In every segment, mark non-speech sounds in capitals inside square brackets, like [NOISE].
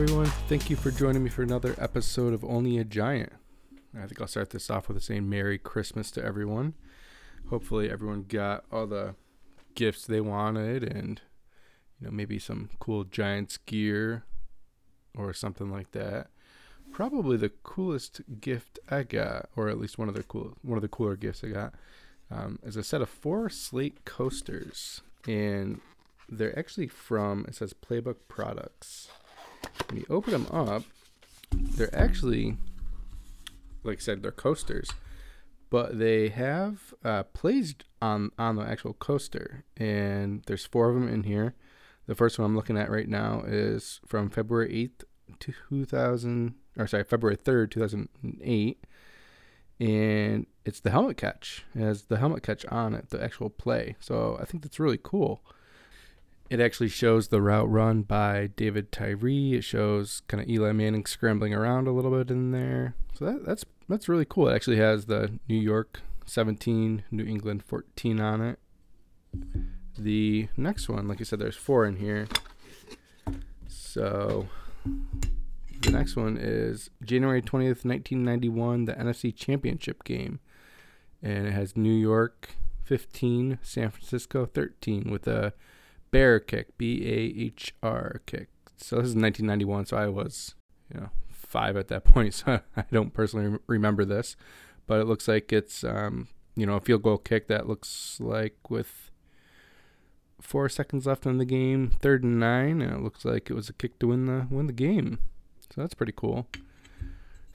Everyone, thank you for joining me for another episode of Only a Giant. I think I'll start this off with saying Merry Christmas to everyone. Hopefully everyone got all the gifts they wanted and you know maybe some cool Giants gear or something like that. Probably the coolest gift I got, or at least one of the cool one of the cooler gifts I got, um, is a set of four slate coasters, and they're actually from it says Playbook Products. When you open them up, they're actually, like I said, they're coasters, but they have uh, plays on on the actual coaster, and there's four of them in here. The first one I'm looking at right now is from February eighth, two thousand, or sorry, February third, two thousand eight, and it's the helmet catch. It has the helmet catch on it, the actual play. So I think that's really cool. It actually shows the route run by David Tyree. It shows kind of Eli Manning scrambling around a little bit in there. So that, that's that's really cool. It actually has the New York 17, New England 14 on it. The next one, like I said, there's four in here. So the next one is January 20th, 1991, the NFC Championship game. And it has New York 15, San Francisco 13 with a Bahr kick, B A H R kick. So this is 1991, so I was, you know, five at that [LAUGHS] point, so I don't personally remember this, but it looks like it's, um, you know, a field goal kick that looks like with four seconds left in the game, third and nine, and it looks like it was a kick to win the win the game. So that's pretty cool.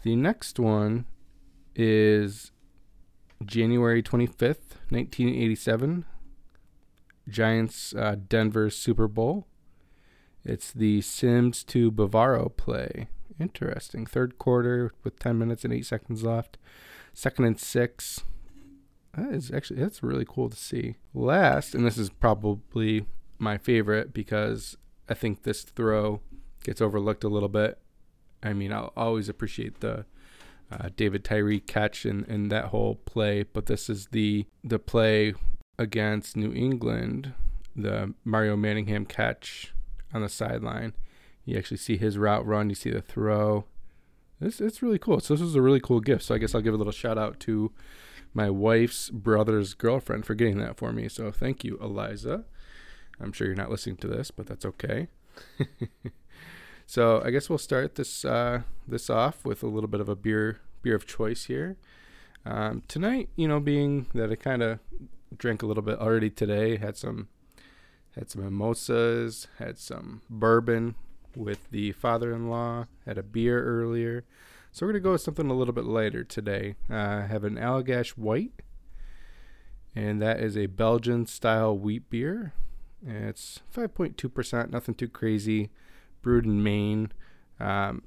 The next one is January 25th, 1987. Giants uh, Denver Super Bowl. It's the Simms to Bavaro play. Interesting. Third quarter with 10 minutes and 8 seconds left. Second and 6. That is actually that's really cool to see. Last, and this is probably my favorite because I think this throw gets overlooked a little bit. I mean, I'll always appreciate the uh, David Tyree catch and, and that whole play, but this is the the play against New England, the Mario Manningham catch on the sideline. You actually see his route run, you see the throw. It's, it's really cool. So, this is a really cool gift. So, I guess I'll give a little shout out to my wife's brother's girlfriend for getting that for me. So, thank you, Eliza. I'm sure you're not listening to this, but that's okay. [LAUGHS] so, I guess we'll start this uh, this off with a little bit of a beer beer of choice here. Um, tonight, you know, being that I kind of drank a little bit already today. Had some had some mimosas, had some bourbon with the father-in-law, had a beer earlier. So we're gonna go with something a little bit lighter today. Uh, I have an Allagash White, and that is a Belgian-style wheat beer. It's 5.2%, nothing too crazy. Brewed in Maine. Um,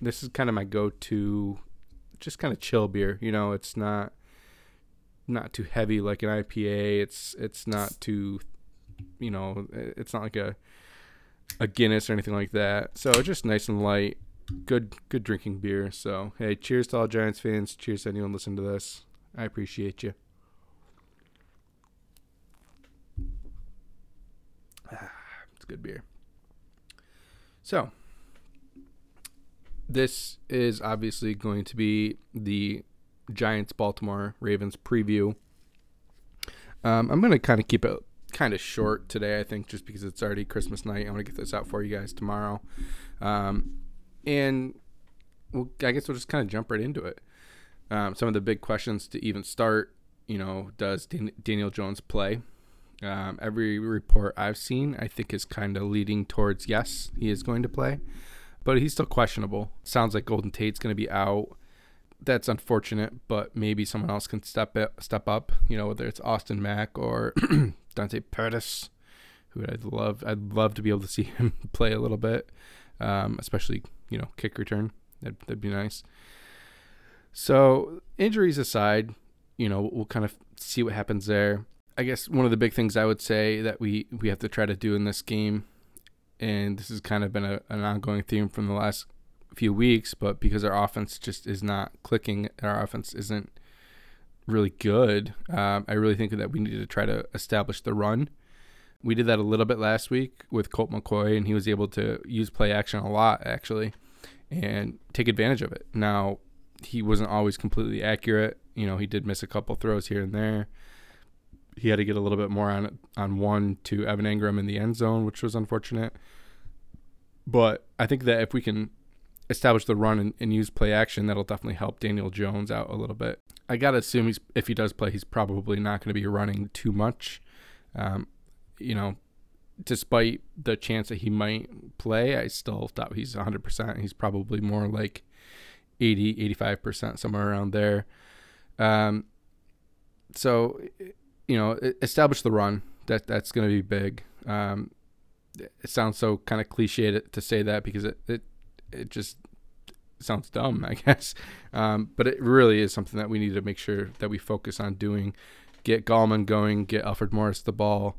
this is kind of my go-to, just kind of chill beer. You know, it's not not too heavy like an IPA. It's it's not too, you know, it's not like a a Guinness or anything like that. So just nice and light, good good drinking beer. So hey, cheers to all Giants fans. Cheers to anyone listening to this. I appreciate you. Ah, it's good beer. So this is obviously going to be the Giants Baltimore Ravens preview. Um, I'm going to kind of keep it kind of short today, I think, just because it's already Christmas night. I want to get this out for you guys tomorrow. Um, and well, I guess we'll just kind of jump right into it. Um, some of the big questions to even start, you know, does Dan- Daniel Jones play? Um, every report I've seen, I think, is kind of leading towards yes, he is going to play, but he's still questionable. Sounds like Golden Tate's going to be out that's unfortunate, but maybe someone else can step it, step up. You know, whether it's Austin Mack or [CLEARS THROAT] Dante Pettis, who I'd love. I'd love to be able to see [LAUGHS] him play a little bit, um, especially you know kick return. That'd, that'd be nice. So injuries aside, you know we'll kind of see what happens there. I guess one of the big things I would say that we we have to try to do in this game, and this has kind of been a, an ongoing theme from the last few weeks, but because our offense just is not clicking, our offense isn't really good. Um, I really think that we need to try to establish the run. We did that a little bit last week with Colt McCoy, and he was able to use play action a lot actually, and take advantage of it. Now, he wasn't always completely accurate. You know, he did miss a couple throws here and there. He had to get a little bit more on on one to Evan Engram in the end zone, which was unfortunate. But I think that if we can establish the run and, and, use play action, that'll definitely help Daniel Jones out a little bit. I gotta assume he's if he does play, he's probably not going to be running too much. Um, you know, despite the chance that he might play, I still thought he's 100%. He's probably more like 80, 85%, somewhere around there. Um, so, you know, establish the run. That that's going to be big. Um, it sounds so kind of cliche to, to say that because it, it it just sounds dumb, I [LAUGHS] guess. Um, but it really is something that we need to make sure that we focus on doing. Get Gallman going, get Alfred Morris the ball,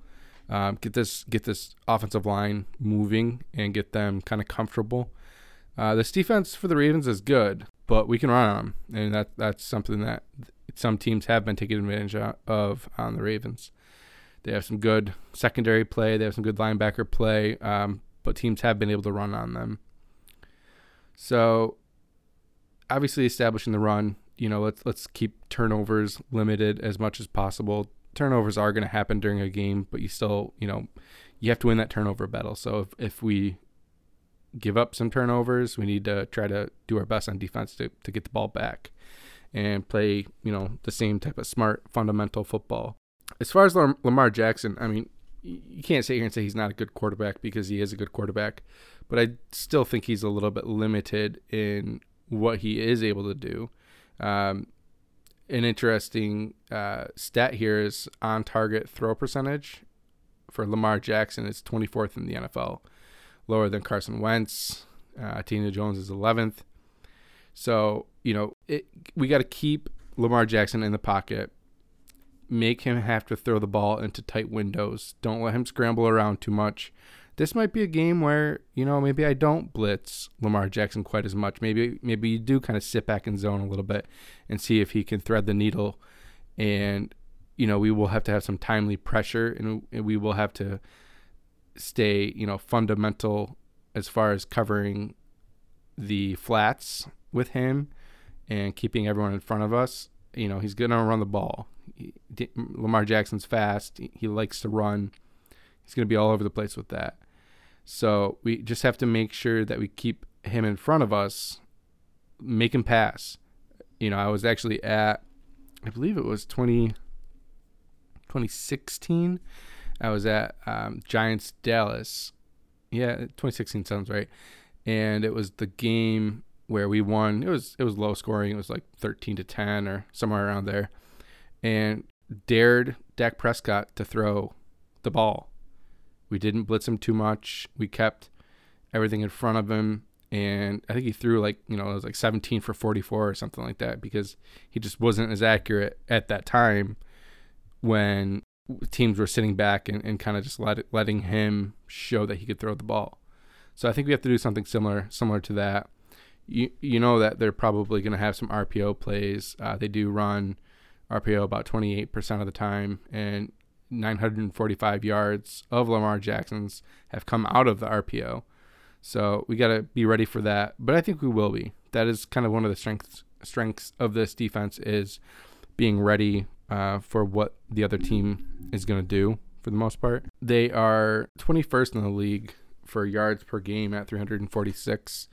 um, get this get this offensive line moving, and get them kind of comfortable. Uh, this defense for the Ravens is good, but we can run on them, and that that's something that some teams have been taking advantage of on the Ravens. They have some good secondary play. They have some good linebacker play, um, but teams have been able to run on them. So, obviously, establishing the run. You know, let's let's keep turnovers limited as much as possible. Turnovers are going to happen during a game, but you still, you know, you have to win that turnover battle. So if, if we give up some turnovers, we need to try to do our best on defense to, to get the ball back and play, you know, the same type of smart fundamental football as far as Lamar Jackson, I mean, you can't sit here and say he's not a good quarterback because he is a good quarterback, but I still think he's a little bit limited in what he is able to do. Um, an interesting uh, stat here is on target throw percentage for Lamar Jackson is 24th in the NFL, lower than Carson Wentz. Uh, Tina Jones is 11th. So, you know, it, we got to keep Lamar Jackson in the pocket make him have to throw the ball into tight windows. Don't let him scramble around too much. This might be a game where, you know, maybe I don't blitz Lamar Jackson quite as much. Maybe maybe you do kind of sit back in zone a little bit and see if he can thread the needle and you know, we will have to have some timely pressure and we will have to stay, you know, fundamental as far as covering the flats with him and keeping everyone in front of us. You know, he's going to run the ball. Lamar Jackson's fast. He likes to run. He's going to be all over the place with that. So we just have to make sure that we keep him in front of us, make him pass. You know, I was actually at, I believe it was 20, 2016. I was at um, Giants Dallas. Yeah, 2016 sounds right. And it was the game where we won. It was it was low scoring. It was like 13 to 10 or somewhere around there and dared Dak Prescott to throw the ball. We didn't blitz him too much. We kept everything in front of him. And I think he threw like, you know, it was like 17 for 44 or something like that because he just wasn't as accurate at that time when teams were sitting back and, and kind of just let letting him show that he could throw the ball. So I think we have to do something similar similar to that. You you know that they're probably going to have some RPO plays. Uh, they do run RPO about 28% of the time, and 945 yards of Lamar Jackson's have come out of the RPO. So we got to be ready for that. But I think we will be. That is kind of one of the strengths strengths of this defense is being ready uh, for what the other team is going to do for the most part. They are 21st in the league for yards per game at 346.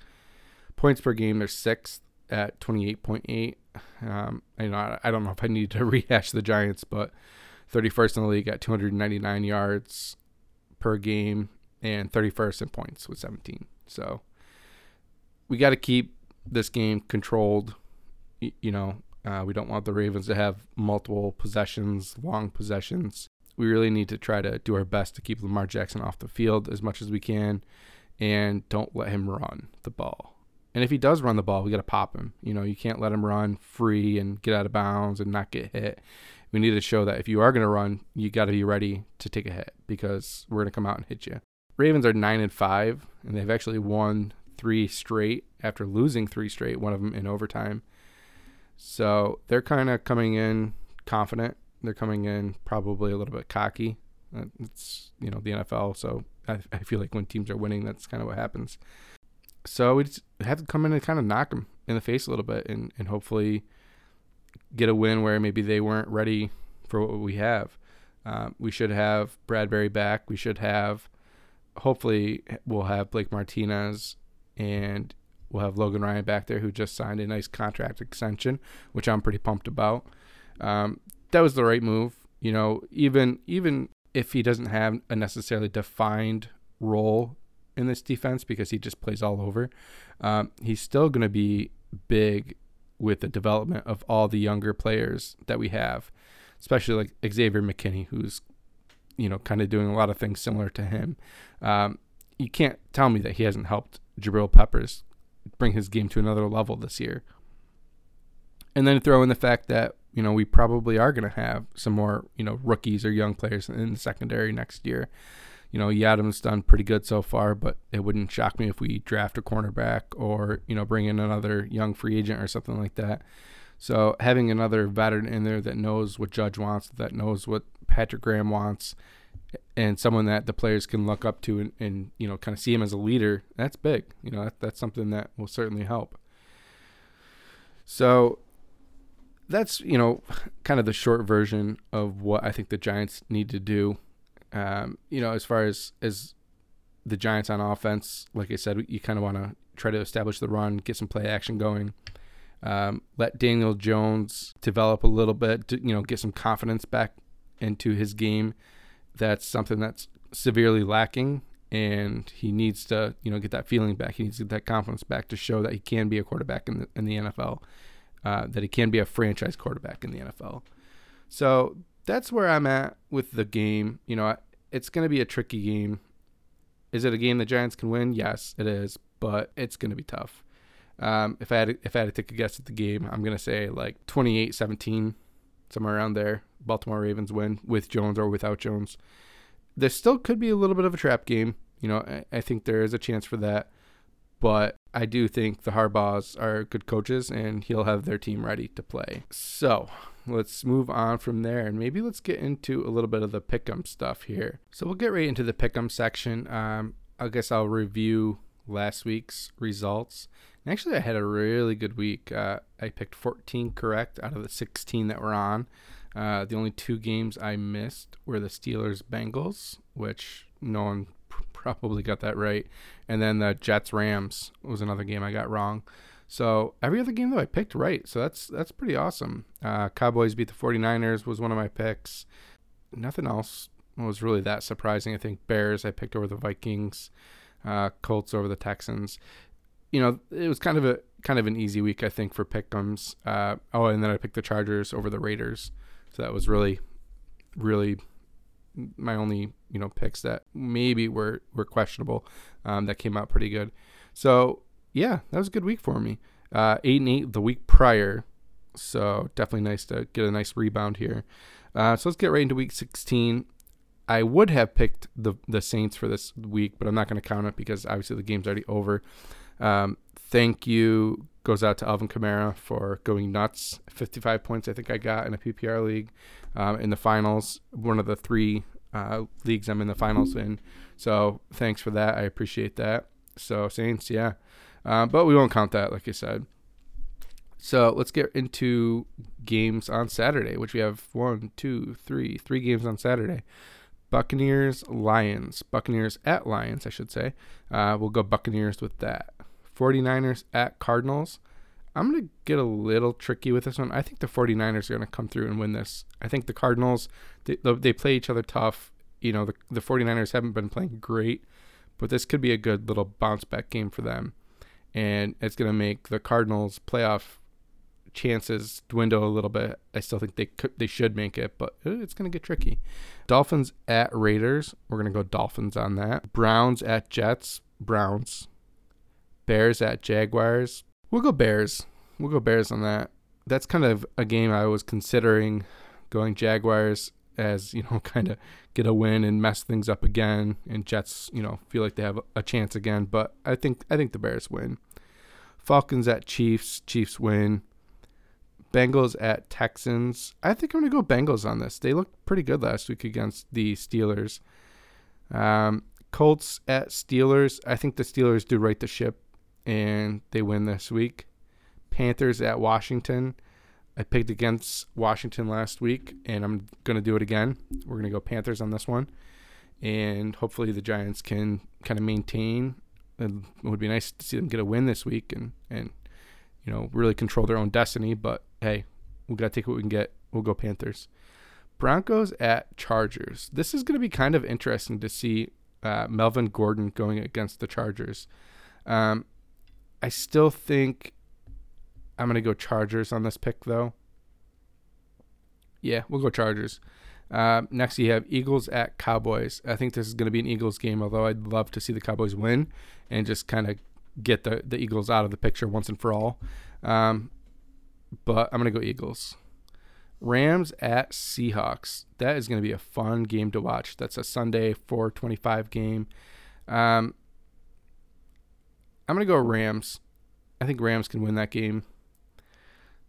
Points per game, they're sixth at 28.8. Um, you know, I don't know if I need to [LAUGHS] rehash the Giants, but 31st in the league at 299 yards per game and 31st in points with 17. So we got to keep this game controlled. You know, uh, we don't want the Ravens to have multiple possessions, long possessions. We really need to try to do our best to keep Lamar Jackson off the field as much as we can and don't let him run the ball. And if he does run the ball, we got to pop him. You know, you can't let him run free and get out of bounds and not get hit. We need to show that if you are going to run, you got to be ready to take a hit because we're going to come out and hit you. Ravens are 9 and 5 and they've actually won 3 straight after losing 3 straight, one of them in overtime. So, they're kind of coming in confident. They're coming in probably a little bit cocky. Uh, it's you know the NFL, so I, I feel like when teams are winning, that's kind of what happens. So we just have to come in and kind of knock them in the face a little bit, and and hopefully get a win where maybe they weren't ready for what we have. Um, we should have Bradbury back. We should have, hopefully, we'll have Blake Martinez and we'll have Logan Ryan back there who just signed a nice contract extension, which I'm pretty pumped about. Um, that was the right move. You know, even even if he doesn't have a necessarily defined role in this defense because he just plays all over, um, he's still going to be big with the development of all the younger players that we have, especially like Xavier McKinney, who's you know kind of doing a lot of things similar to him. Um, you can't tell me that he hasn't helped Jabril Peppers bring his game to another level this year. And then throw in the fact that you know we probably are going to have some more you know rookies or young players in the secondary next year. You know, Yiadom's done pretty good so far, but it wouldn't shock me if we draft a cornerback or you know bring in another young free agent or something like that. So having another veteran in there that knows what Judge wants, that knows what Patrick Graham wants, and someone that the players can look up to and, and you know kind of see him as a leader, that's big. You know, that, that's something that will certainly help. So that's you know kind of the short version of what I think the Giants need to do. Um, you know, as far as as the Giants on offense, like I said, you kind of want to try to establish the run, get some play action going. Um, let Daniel Jones develop a little bit, to, you know, get some confidence back into his game. That's something that's severely lacking, and he needs to, you know, get that feeling back. He needs to get that confidence back to show that he can be a quarterback in the in the NFL uh, that he can be a franchise quarterback in the NFL. So that's where I'm at with the game. You know, it's going to be a tricky game. Is it a game the Giants can win? Yes, it is, but it's going to be tough. Um, if I had to, if I had to take a guess at the game, I'm going to say like 28-17, somewhere around there. Baltimore Ravens win with Jones or without Jones. There still could be a little bit of a trap game. You know, I, I think there is a chance for that. But I do think the Harbaughs are good coaches and he'll have their team ready to play. So let's move on from there and maybe let's get into a little bit of the pick'em stuff here. So we'll get right into the pick'em section. Um, I guess I'll review last week's results. And actually, I had a really good week. Uh, I picked 14 correct out of the 16 that were on. Uh, the only two games I missed were the Steelers Bengals, which no one probably got that right. And then the Jets Rams was another game I got wrong. So every other game though I picked right. So that's that's pretty awesome. Uh, Cowboys beat the 49ers was one of my picks. Nothing else was really that surprising. I think Bears I picked over the Vikings, uh, Colts over the Texans. You know, it was kind of a kind of an easy week I think for pickums. Uh, oh, and then I picked the Chargers over the Raiders. So that was really really my only you know picks that maybe were were questionable um, that came out pretty good. So yeah, that was a good week for me. Uh, eight and eight the week prior, so definitely nice to get a nice rebound here. Uh, so let's get right into week 16. I would have picked the the Saints for this week, but I'm not going to count it because obviously the game's already over. Um, thank you goes out to Alvin Kamara for going nuts. 55 points, I think I got in a PPR league um, in the finals. One of the three uh, leagues I'm in the finals in. So thanks for that. I appreciate that. So Saints, yeah, uh, but we won't count that, like I said. So let's get into games on Saturday, which we have one, two, three, three games on Saturday. Buccaneers, Lions. Buccaneers at Lions, I should say. Uh, we'll go Buccaneers with that. 49ers at Cardinals. I'm going to get a little tricky with this one. I think the 49ers are going to come through and win this. I think the Cardinals, they, they play each other tough. You know, the, the 49ers haven't been playing great, but this could be a good little bounce back game for them. And it's going to make the Cardinals' playoff chances dwindle a little bit. I still think they could, they should make it, but it's going to get tricky. Dolphins at Raiders. We're going to go Dolphins on that. Browns at Jets. Browns. Bears at Jaguars. We'll go Bears. We'll go Bears on that. That's kind of a game I was considering going Jaguars as, you know, [LAUGHS] kind of get a win and mess things up again and Jets, you know, feel like they have a chance again, but I think I think the Bears win. Falcons at Chiefs, Chiefs win. Bengals at Texans. I think I'm going to go Bengals on this. They looked pretty good last week against the Steelers. Um, Colts at Steelers. I think the Steelers do right the ship and they win this week. Panthers at Washington. I picked against Washington last week, and I'm going to do it again. We're going to go Panthers on this one, and hopefully the Giants can kind of maintain. It would be nice to see them get a win this week and and you know really control their own destiny. But hey, we got to take what we can get. We'll go Panthers. Broncos at Chargers. This is going to be kind of interesting to see uh, Melvin Gordon going against the Chargers. Um, I still think I'm going to go Chargers on this pick, though. Yeah, we'll go Chargers. Uh, next, you have Eagles at Cowboys. I think this is going to be an Eagles game, although I'd love to see the Cowboys win and just kind of get the, the Eagles out of the picture once and for all. Um, but I'm going to go Eagles. Rams at Seahawks. That is going to be a fun game to watch. That's a Sunday 425 game. Um, I'm going to go Rams. I think Rams can win that game.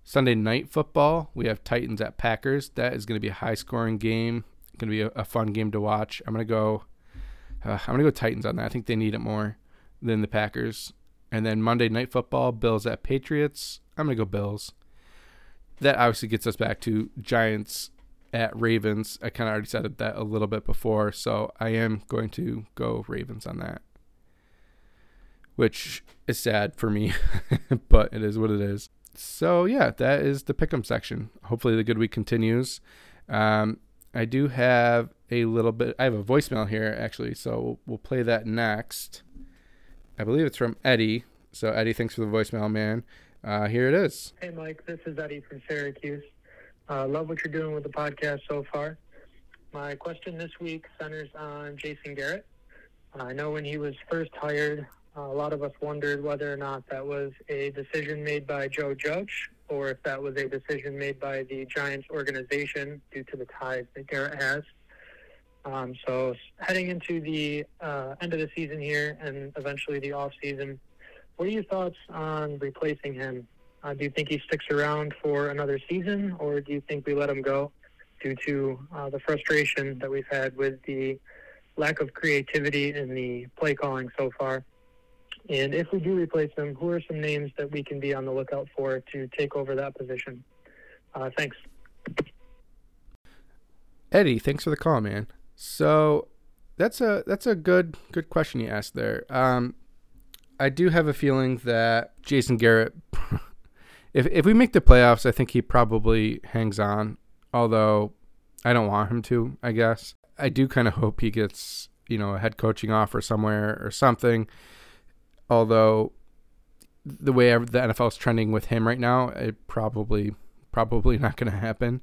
Sunday night football, we have Titans at Packers. That is going to be a high scoring game. Going to be a, a, fun game to watch. I'm going to go. Uh, I'm going to go Titans on that. I think they need it more than the Packers. And then Monday night football, Bills at Patriots. I'm going to go Bills. That obviously gets us back to Giants at Ravens. I kind of already said that a little bit before, so I am going to go Ravens on that. Which is sad for me, [LAUGHS] but it is what it is so yeah, that is the pick'em section. Hopefully the good week continues. Um, I do have a little bit. I have a voicemail here actually, so we'll, play that next. I believe it's from Eddie. So Eddie, thanks for the voicemail, man. Uh, here it is. Hey Mike, this is Eddie from Syracuse. Uh, love what you're doing with the podcast so far. My question this week centers on Jason Garrett. I know when he was first hired, uh, a lot of us wondered whether or not that was a decision made by Joe Judge or if that was a decision made by the Giants organization due to the ties that Garrett has. Um, so heading into the uh, end of the season here and eventually the off season, what are your thoughts on replacing him? Uh, do you think he sticks around for another season, or do you think we let him go due to uh, the frustration that we've had with the lack of creativity in the play calling so far? And if we do replace him, who are some names that we can be on the lookout for to take over that position? Uh, thanks. Eddie, thanks for the call, man. So that's a that's a good good question you asked there. Um, I do have a feeling that Jason Garrett, [LAUGHS] if if we make the playoffs, I think he probably hangs on. Although I don't want him to. I guess I do kind of hope he gets you know a head coaching offer somewhere or something although the way the NFL is trending with him right now, it probably probably [LAUGHS] not going to happen.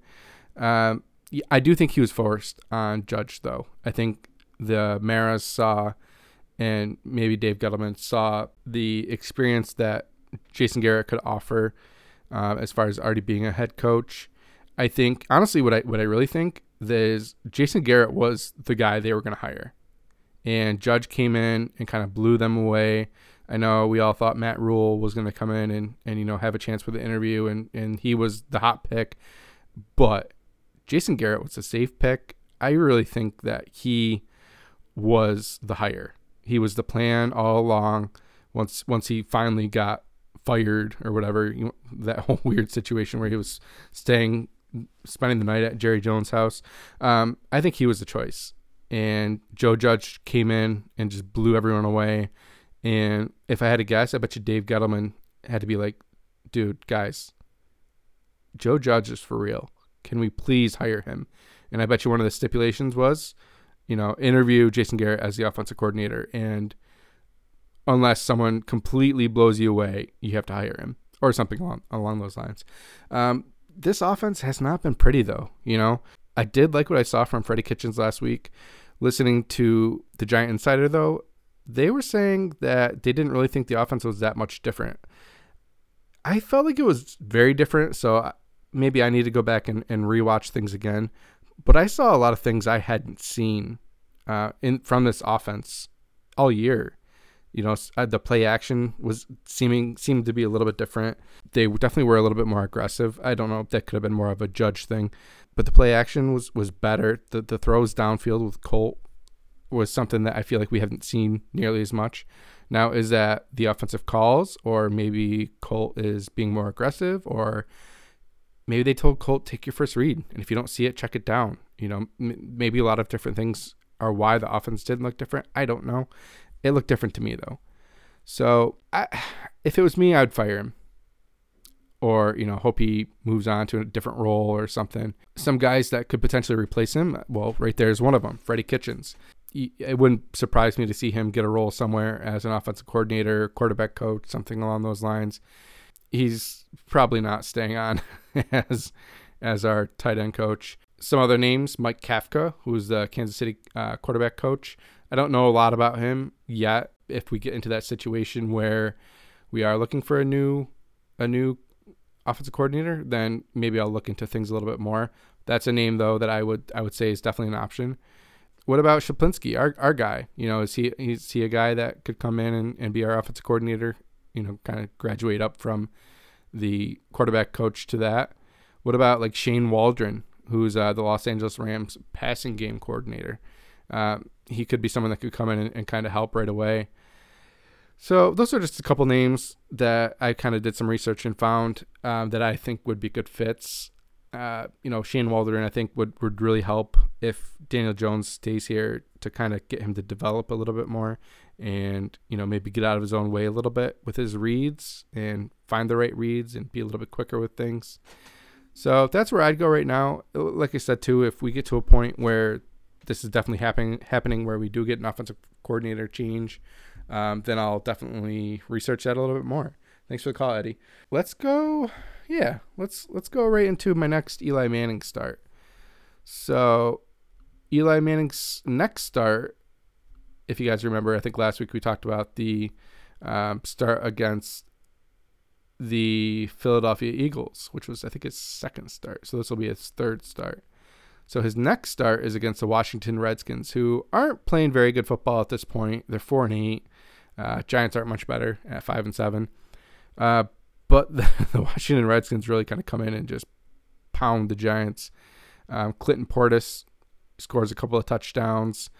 Um, I do think he was forced on Judge, though. I think the Maras saw, and maybe Dave Gettleman saw the experience that Jason Garrett could offer uh, as far as already being a head coach. I think honestly, what I what I really think is Jason Garrett was the guy they were going to hire, and Judge came in and kind of blew them away. I know we all thought Matt Rhule was going to come in and, and you know have a chance for the interview, and, and he was the hot pick, but Jason Garrett was a safe pick. I really think that he was the hire. He was the plan all along. Once once he finally got fired or whatever, you know, [LAUGHS] that whole weird situation where he was staying, spending the night at Jerry Jones' house. Um, I think he was the choice. And Joe Judge came in and just blew everyone away. And if I had to guess, I bet you Dave Gettleman had to be like, dude, guys, Joe Judge is for real. Can we please hire him? And I bet you one of the stipulations was, you know, interview Jason Garrett as the offensive coordinator. And unless someone completely blows you away, you have to hire him or something along, along those lines. Um, this offense has not been pretty, though. You know, I did like what I saw from Freddie Kitchens last week. Listening to the Giant Insider, though, they were saying that they didn't really think the offense was that much different. I felt like it was very different, so maybe I need to go back and, and rewatch things again. But I saw a lot of things I hadn't seen uh, in from this offense all year, You know, uh, the play action was seeming seemed to be a little bit different. They definitely were a little bit more aggressive. I don't know if that could have been more of a judge thing, but the play action was was better. The the throws downfield with Colt was something that I feel like we haven't seen nearly as much. Now, is that the offensive calls, or maybe Colt is being more aggressive, or maybe they told Colt take your first read, and if you don't see it, check it down. You know, m- maybe a lot of different things are why the offense didn't look different. I don't know. It looked different to me though. So I, [SIGHS] if it was me, I'd fire him, or you know, hope he moves on to a different role or something. Some guys that could potentially replace him. Well, right there is one of them, Freddie Kitchens it wouldn't surprise me to see him get a role somewhere as an offensive coordinator, quarterback coach, something along those lines. He's probably not staying on [LAUGHS] as as our tight end coach. Some other names: Mike Kafka, who's the Kansas City uh, quarterback coach. I don't know a lot about him yet. If we get into that situation where we are looking for a new a new offensive coordinator, then maybe I'll look into things a little bit more. That's a name though that I would I would say is definitely an option what about Schuplinski, our our guy? You know, is he is he a guy that could come in and, and be our offensive coordinator? You know, kind of graduate up from the quarterback coach to that. What about like Shane Waldron, who's uh, the Los Angeles Rams passing game coordinator? Uh, he could be someone that could come in and, and kind of help right away. So those are just a couple names that I kind of did some research and found um, that I think would be good fits uh, you know, Shane Waldron, I think would, would really help if Daniel Jones stays here to kind of get him to develop a little bit more and, you know, maybe get out of his own way a little bit with his reads and find the right reads and be a little bit quicker with things. So that's where I'd go right now. Like I said, too, if we get to a point where this is definitely happening, happening where we do get an offensive coordinator change, um, then I'll definitely research that a little bit more. Thanks for the call, Eddie. Let's go yeah, let's let's go right into my next Eli Manning start. So, Eli Manning's next start, if you guys remember, I think last week we talked about the um, start against the Philadelphia Eagles, which was I think his second start. So this will be his third start. So his next start is against the Washington Redskins, who aren't playing very good football at this point. They're four and eight. Uh, Giants aren't much better at five and seven. Uh, but [LAUGHS] the, the, Washington Redskins really kind of come in and just pound the Giants. Um, Clinton Portis scores a couple of touchdowns,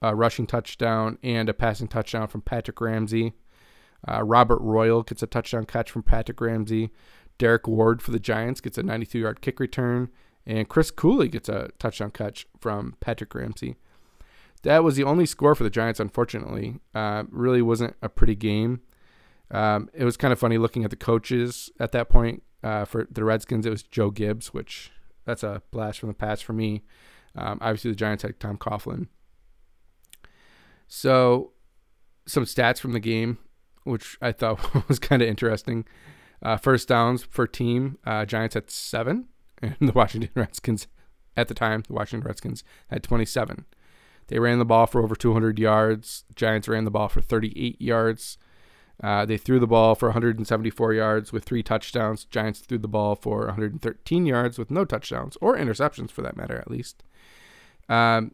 a rushing touchdown, and a passing touchdown from Patrick Ramsey. Uh, Robert Royal gets a touchdown catch from Patrick Ramsey. Derrick Ward for the Giants gets a 92 yard kick return. And Chris Cooley gets a touchdown catch from Patrick Ramsey. That was the only score for the Giants, unfortunately. Uh, really wasn't a pretty game. Um, it was kind of funny looking at the coaches at that point. Uh, for the Redskins, it was Joe Gibbs, which that's a blast from the past for me. Um, obviously, the Giants had Tom Coughlin. So, some stats from the game, which I thought [LAUGHS] was kind of interesting. Uh, first downs for team, uh, Giants had seven, [LAUGHS] and the Washington Redskins, at the time, the Washington Redskins had 27. They ran the ball for over 200 yards. Giants ran the ball for 38 yards. Uh, they threw the ball for 174 yards with three touchdowns. Giants threw the ball for 113 yards with no touchdowns or interceptions, for that matter, at least. Um,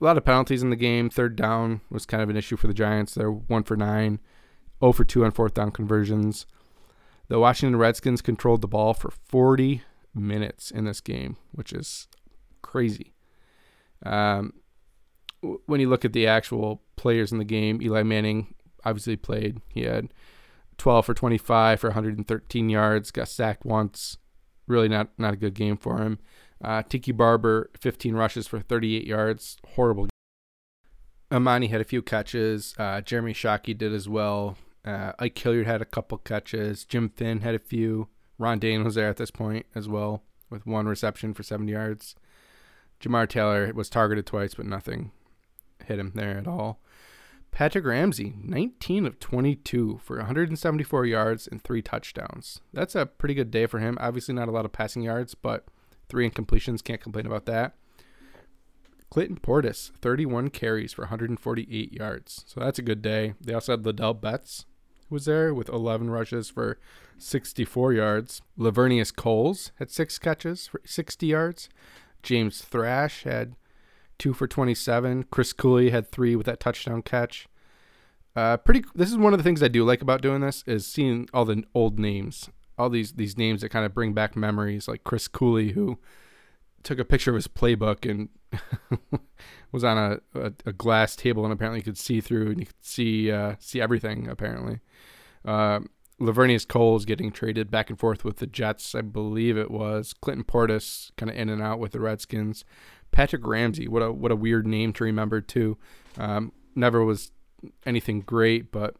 a lot of penalties in the game. Third down was kind of an issue for the Giants. They're one for nine, 0 for two on fourth down conversions. The Washington Redskins controlled the ball for 40 minutes in this game, which is crazy. Um, when you look at the actual players in the game, Eli Manning obviously played. He had 12 for 25 for 113 yards, got sacked once. Really not not a good game for him. Uh, Tiki Barber, 15 rushes for 38 yards. Horrible. Amani had a few catches. Uh, Jeremy Shockey did as well. Uh, Ike Hilliard had a couple catches. Jim Finn had a few. Ron Dayne was there at this point as well with one reception for 70 yards. Jamaar Taylor was targeted twice, but nothing hit him there at all. Patrick Ramsey, 19 of 22 for 174 yards and three touchdowns. That's a pretty good day for him. Obviously, not a lot of passing yards, but three incompletions. Can't complain about that. Clinton Portis, 31 carries for 148 yards. So that's a good day. They also had Ladell Betts, who was there with 11 rushes for 64 yards. Laveranues Coles had six catches for 60 yards. James Thrash had two for 27. Chris Cooley had three with that touchdown catch. Uh, pretty. This is one of the things I do like about doing this is seeing all the old names, all these these names that kind of bring back memories, like Chris Cooley, who took a picture of his playbook and [LAUGHS] was on a, a, a, glass table and apparently could see through and you could see uh, see everything apparently. Uh, Laveranues Coles getting traded back and forth with the Jets, I believe it was. Clinton Portis kind of in and out with the Redskins. Patrick Ramsey, what a what a weird name to remember too. Um, never was anything great, but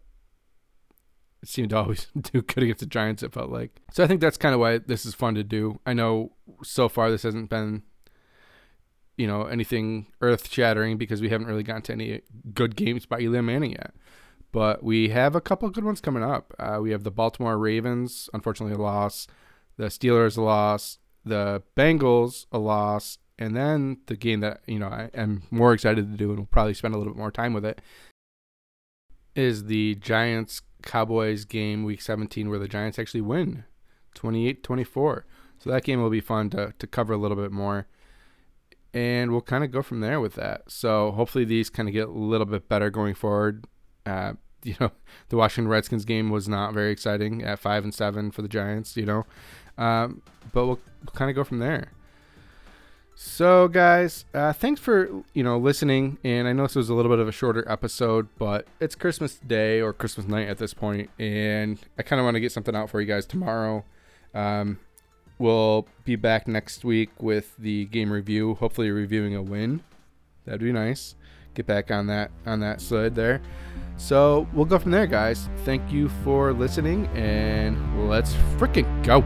it seemed to always [LAUGHS] do good against the Giants. It felt like. So I think that's kind of why this is fun to do. I know so far this hasn't been, you know, anything earth shattering because we haven't really gotten to any good games by Eli Manning yet. But we have a couple good ones coming up. Uh, we have the Baltimore Ravens, unfortunately a loss. The Steelers a loss. The Bengals a loss. And then the game that you know I am more excited to do, and we'll probably spend a little bit more time with it, is the Giants Cowboys game week 17 where the Giants actually win 28-24. So that game will be fun to to cover a little bit more. And we'll kind of go from there with that. So hopefully these kind of get a little bit better going forward. Uh, [LAUGHS] you know, the Washington Redskins game was not very exciting at five and seven for the Giants. You know, um, but we'll, we'll kind of go from there. So, guys, uh, thanks for you know listening. And I know this was a little bit of a shorter episode, but it's Christmas Day or Christmas night at this point, and I kind of want to get something out for you guys tomorrow. Um, we'll be back next week with the game review. Hopefully, reviewing a win. That'd be nice. Get back on that on that sled there. So we'll go from there, guys. Thank you for listening, and let's freaking go.